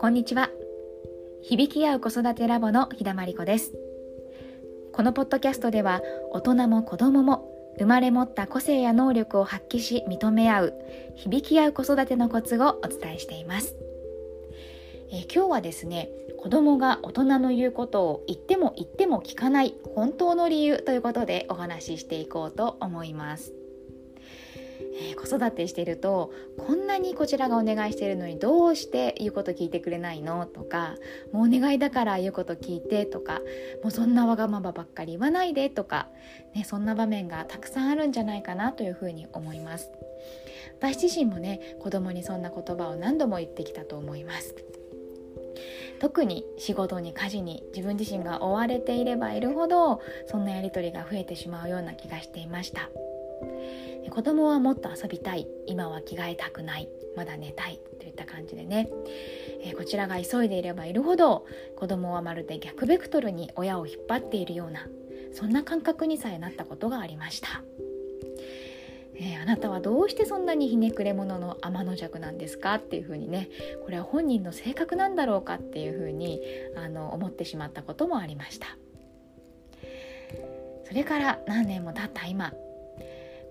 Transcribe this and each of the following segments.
こんにちは。響き合う子育てラボの日田真理子です。このポッドキャストでは大人も子供も生まれ持った個性や能力を発揮し認め合う響き合う子育てのコツをお伝えしています、えー、今日はですね子供が大人の言うことを言っても言っても聞かない本当の理由ということでお話ししていこうと思います。えー、子育てしてるとこんなにこちらがお願いしてるのにどうして言うこと聞いてくれないのとかもうお願いだから言うこと聞いてとかもうそんなわがままばっかり言わないでとか、ね、そんな場面がたくさんあるんじゃないかなというふうに思います。私自身もね子供にそんな言葉を何度も言ってきたと思います。特に仕事に家事に自分自身が追われていればいるほどそんなやり取りが増えてしまうような気がしていました。子供はもっと遊びたい。今は着替えたくない。まだ寝たい。といった感じでね、えー、こちらが急いでいればいるほど子供はまるで逆ベクトルに親を引っ張っているようなそんな感覚にさえなったことがありました、えー、あなたはどうしてそんなにひねくれ者の天の弱なんですかっていうふうにねこれは本人の性格なんだろうかっていうふうにあの思ってしまったこともありました。それから何年も経った今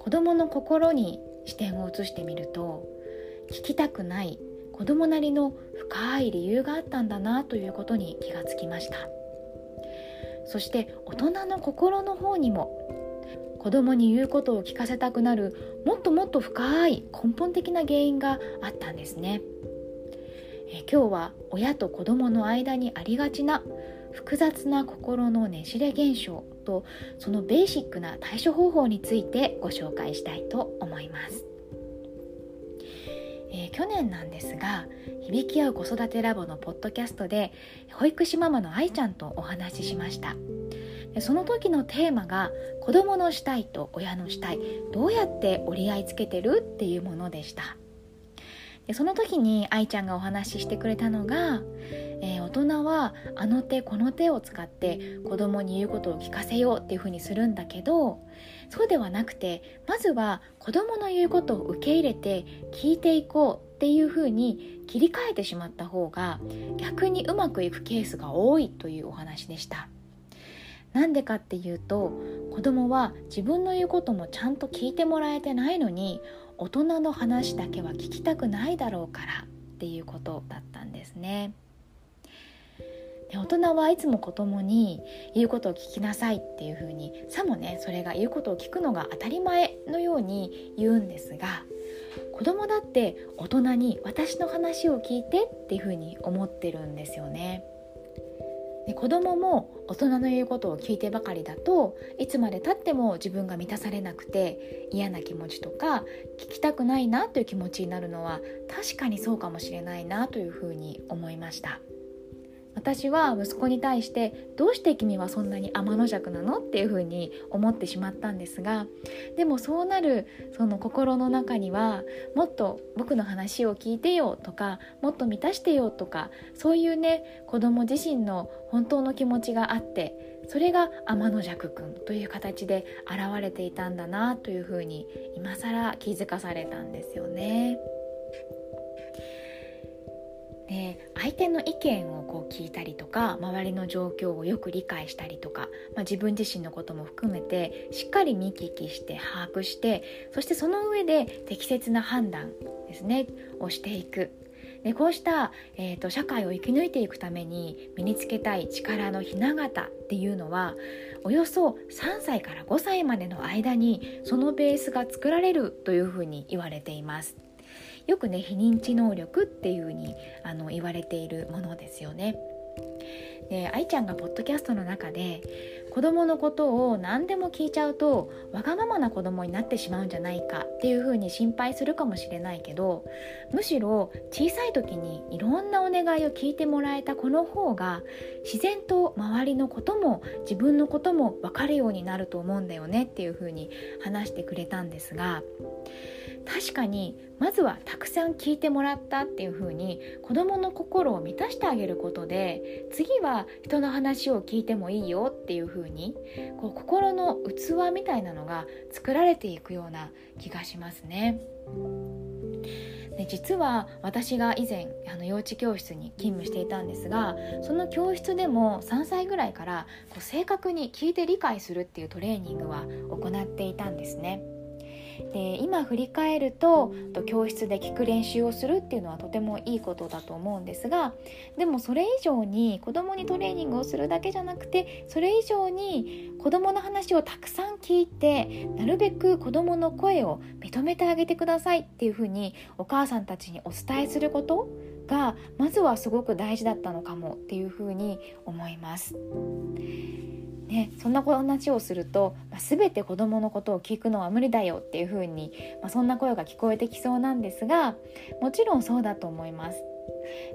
子どもの心に視点を移してみると聞きたくない子どもなりの深い理由があったんだなということに気がつきました。そして大人の心の方にも子供に言うことを聞かせたくなるもっともっと深い根本的な原因があったんですね。え今日は親と子供の間にありがちな複雑な心のねじれ現象とそのベーシックな対処方法についてご紹介したいと思います、えー、去年なんですが響き合う子育てラボのポッドキャストで保育士ママの愛ちゃんとお話ししました。その時のテーマが子供のしたいと親のしたいどうやって折り合いつけてるっていうものでした。でその時に愛ちゃんがお話ししてくれたのが、えー、大人はあの手この手を使って子供に言うことを聞かせようっていうふうにするんだけどそうではなくてまずは子供の言うことを受け入れて聞いていこうっていうふうに切り替えてしまった方が逆にうまくいくケースが多いというお話でした。なんでかっていうと子供は自分の言うこともちゃんと聞いてもらえてないのに大人の話だけは聞きたくないだろうからっていうことだったんですね。で大人はいつも子供に言うことを聞きなさいっていうふうにさもねそれが言うことを聞くのが当たり前のように言うんですが子供だって大人に私の話を聞いてっていうふうに思ってるんですよね。で子供も大人の言うことを聞いてばかりだといつまでたっても自分が満たされなくて嫌な気持ちとか聞きたくないなという気持ちになるのは確かにそうかもしれないなというふうに思いました。私は息子に対してどうして君はそんなに天の弱なの？っていうふうに思ってしまったんですがでもそうなるその心の中にはもっと僕の話を聞いてよとかもっと満たしてよとかそういうね子供自身の本当の気持ちがあってそれが天の弱くんという形で現れていたんだなというふうに今更気づかされたんですよね。で相手の意見をこう聞いたりとか周りの状況をよく理解したりとか、まあ、自分自身のことも含めてしっかり見聞きして把握してそしてその上で適切な判断ですねをしていくでこうした、えーと、社会を生き抜いていくために身につけたい力のひな形っていうのはおよそ3歳から5歳までの間にそのベースが作られるというふうに言われています。よくね非認知能力っていう風にあの言われているものですよね。で愛ちゃんがポッドキャストの中で子供のことを何でも聞いちゃうとわがままな子供になってしまうんじゃないかっていうふうに心配するかもしれないけどむしろ小さい時にいろんなお願いを聞いてもらえたこの方が自然と周りのことも自分のことも分かるようになると思うんだよねっていうふうに話してくれたんですが確かにまずはたくさん聞いてもらったっていう風に子どもの心を満たしてあげることで次は人の話を聞いてもいいよっていう風にこう心の器みたいなのが作られていくような気がしますね。で実は私が以前あの幼稚教室に勤務していたんですがその教室でも3歳ぐらいからこう正確に聞いて理解するっていうトレーニングは行っていたんですね。で今振り返ると教室で聞く練習をするっていうのはとてもいいことだと思うんですがでもそれ以上に子どもにトレーニングをするだけじゃなくてそれ以上に子どもの話をたくさん聞いてなるべく子どもの声を認めてあげてくださいっていうふうにお母さんたちにお伝えすることがまずはすごく大事だったのかもっていうふうに思います。ね、そんな話をすると、まあ、全て子どものことを聞くのは無理だよっていうふうに、まあ、そんな声が聞こえてきそうなんですがもちろんそうだと思います。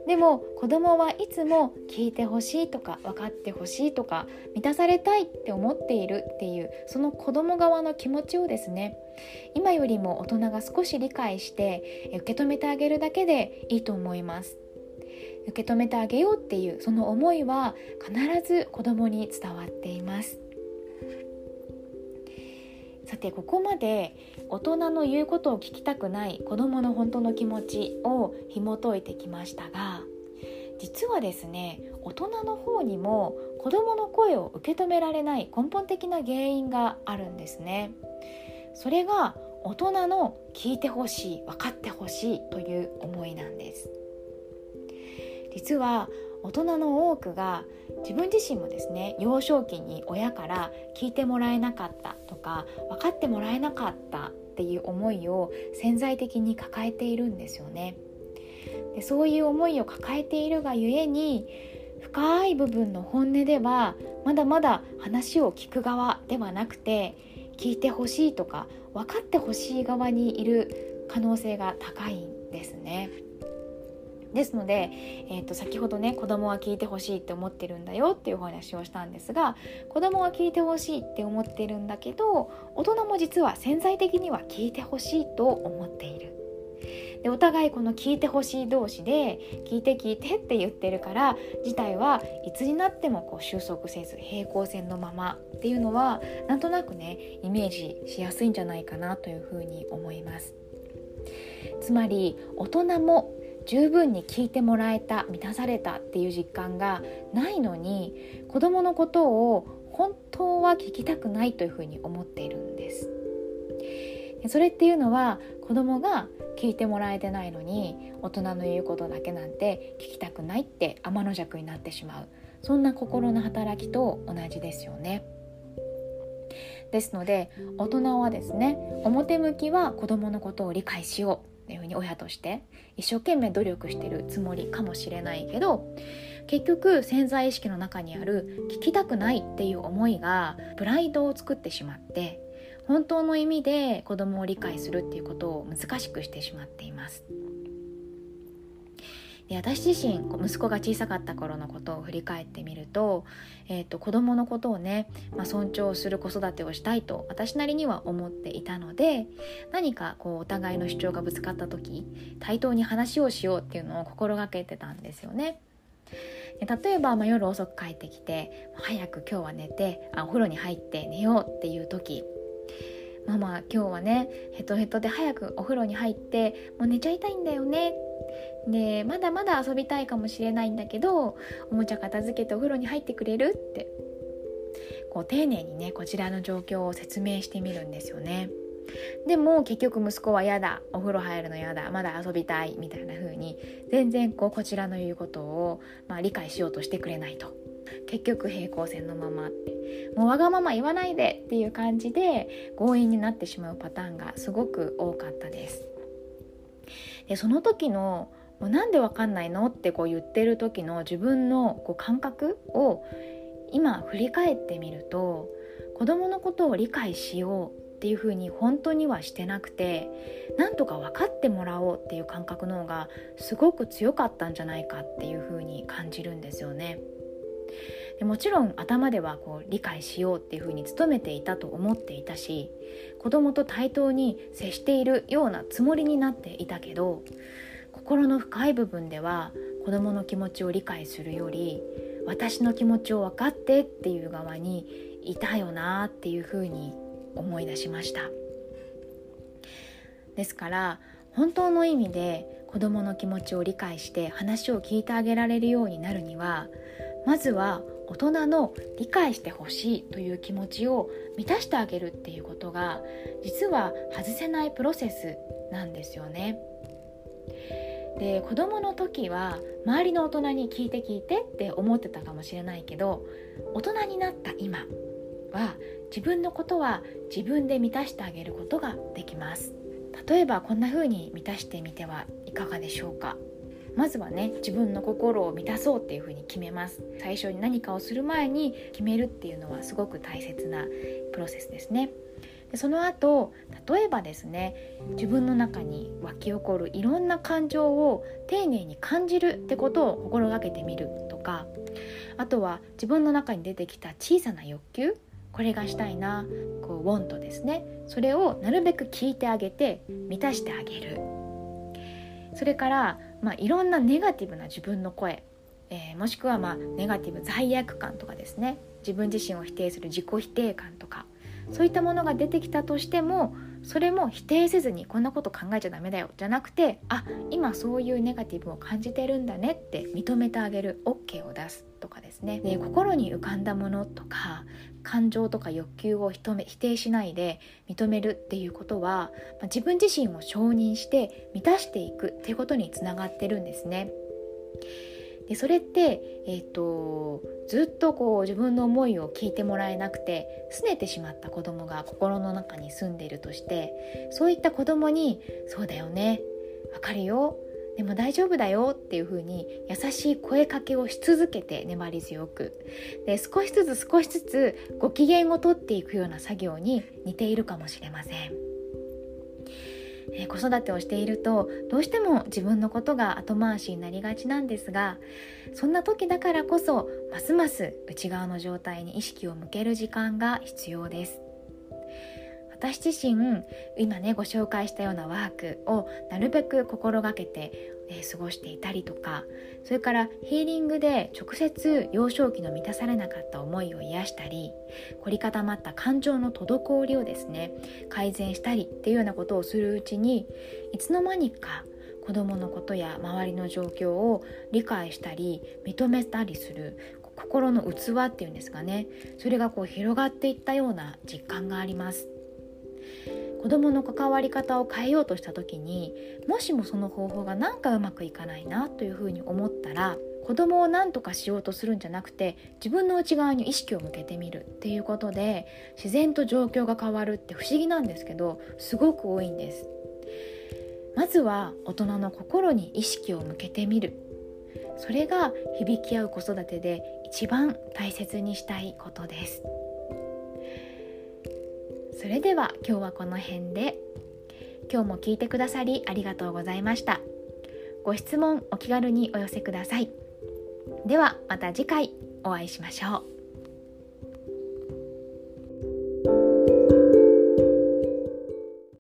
でも子供はいつも聞いてほしいとか分かってほしいとか満たされたいって思っているっていうその子供側の気持ちをですね今よりも大人が少し理解して受け止めてあげるだけでいいと思います。受け止めてあげようっていうその思いは必ず子供に伝わっています。さてここまで大人の言うことを聞きたくない子供の本当の気持ちを紐解いてきましたが実はですね大人の方にも子供の声を受け止められない根本的な原因があるんですね。それが大人の聞いてほしい分かってほしいという思いなんです。実は大人の多くが自分自身もですね幼少期に親から聞いてもらえなかったとか分かってもらえなかったっていう思いを潜在的に抱えているんですよね。でそういう思いを抱えているがゆえに深い部分の本音ではまだまだ話を聞く側ではなくて聞いてほしいとか分かってほしい側にいる可能性が高いんですね。ですので、えー、と先ほどね子供は聞いてほしいって思ってるんだよっていうお話をしたんですが子供は聞いてほしいって思ってるんだけど大人も実は潜在的には聞いてほしいと思っている。でお互いこの聞いてほしい同士で聞いて聞いてって言ってるから事態はいつになってもこう収束せず平行線のままっていうのはなんとなくねイメージしやすいんじゃないかなというふうに思います。つまり大人も十分に聞いてもらえた満たされたっていう実感がないのに子どものことを本当は聞きたくないというふうに思っているんです。それっていうのは子供が聞いてもらえてないのに大人の言うことだけなんて聞きたくないって天の弱になってしまう。そんな心の働きと同じですよね。ですので大人はですね表向きは子供のことを理解しよう。っていうふうに親として一生懸命努力してるつもりかもしれないけど結局潜在意識の中にある聞きたくないっていう思いがプライドを作ってしまって本当の意味で子供を理解するっていうことを難しくしてしまっています。で私自身息子が小さかった頃のことを振り返ってみると,、えーと、子供のことをね、まあ、尊重する子育てをしたいと私なりには思っていたので何かこうお互いの主張がぶつかった時対等に話をしようっていうのを心がけてたんですよね。例えば、まあ、夜遅く帰ってきて早く今日は寝てあお風呂に入って寝ようっていう時ママ今日はねヘトヘトで早くお風呂に入ってもう寝ちゃいたいんだよねでまだまだ遊びたいかもしれないんだけどおもちゃ片付けてお風呂に入ってくれるってこう丁寧にねこちらの状況を説明してみるんですよね。でも結局息子は嫌だお風呂入るの嫌だまだ遊びたいみたいな風に全然こうこちらの言うことを、まあ、理解しようとしてくれないと結局平行線のままってもうわがまま言わないでっていう感じで強引になってしまうパターンがすごく多かったです。でその時の「なんでわかんないの?」ってこう言ってる時の自分のこう感覚を今振り返ってみると子供のことを理解しようっていうふうに本当にはしてなくてなんとか分かってもらおうっていう感覚の方がすごく強かったんじゃないかっていうふうに感じるんですよね。でもちろん頭ではこう理解しようっていうふうに努めていたと思っていたし子供と対等に接しているようなつもりになっていたけど心の深い部分では子供の気持ちを理解するより私の気持ちを分かってっていう側にいたよなっていうふうに思い出しました。ですから本当の意味で子どもの気持ちを理解して話を聞いてあげられるようになるにはまずは大人の理解してほしいという気持ちを満たしてあげるっていうことが実は外せないプロセスなんですよね。で子供の時は周りの大人に聞いて聞いてって思ってたかもしれないけど大人になった今は自分のことは自分で満たしてあげることができます例えばこんな風に満たしてみてはいかがでしょうか？まずはね自分の心を満たそうっていう風に決めます。最初に何かをする前に決めるっていうのはすごく大切なプロセスですね。でその後例えばですね自分の中に湧き起こるいろんな感情を丁寧に感じるってことを心がけてみるとかあとは自分の中に出てきた小さな欲求これがしたいなこうウォントですね。それをなるべく聞いてあげて満たしてあげる。それから、まあ、いろんなネガティブな自分の声、えー、もしくはまあネガティブ罪悪感とかですね。自分自身を否定する自己否定感とかそういったものが出てきたとしてもそれも否定せずにこんなこと考えちゃダメだよじゃなくてあ今そういうネガティブを感じてるんだねって認めてあげる OK を出すとかですね。で心に浮かんだものとか感情とか欲求を否定しないで認めるっていうことは、まあ、自分自身を承認して満たしていくっていうことにつながってるんですね。でそれって、えーと、ずっとこう自分の思いを聞いてもらえなくて拗ねてしまった子供が心の中に住んでいるとしてそういった子供に「そうだよねわかるよでも大丈夫だよっていう風に優しい声かけをし続けて粘り強くで少しずつ少しずつご機嫌をとっていくような作業に似ているかもしれません。え子育てをしているとどうしても自分のことが後回しになりがちなんですがそんな時だからこそますます内側の状態に意識を向ける時間が必要です私自身今ねご紹介したようなワークをなるべく心がけて、えー、過ごしていたりとかそれからヒーリングで直接幼少期の満たされなかった思いを癒したり凝り固まった感情の滞りをですね改善したりっていうようなことをするうちにいつの間にか子どものことや周りの状況を理解したり認めたりする心の器っていうんですかねそれがこう広がっていったような実感があります。子どもの関わり方を変えようとした時にもしもその方法がなんかうまくいかないなというふうに思ったら子供を何とかしようとするんじゃなくて自分の内側に意識を向けてみるっていうことで自然と状況が変わるって不思議なんですけどすごく多いんです。まずは大人の心に意識を向けてみる。それが響き合う子育てで一番大切にしたいことです。それでは今日はこの辺で。今日も聞いてくださりありがとうございました。ご質問お気軽にお寄せください。ではまた次回お会いしましょう。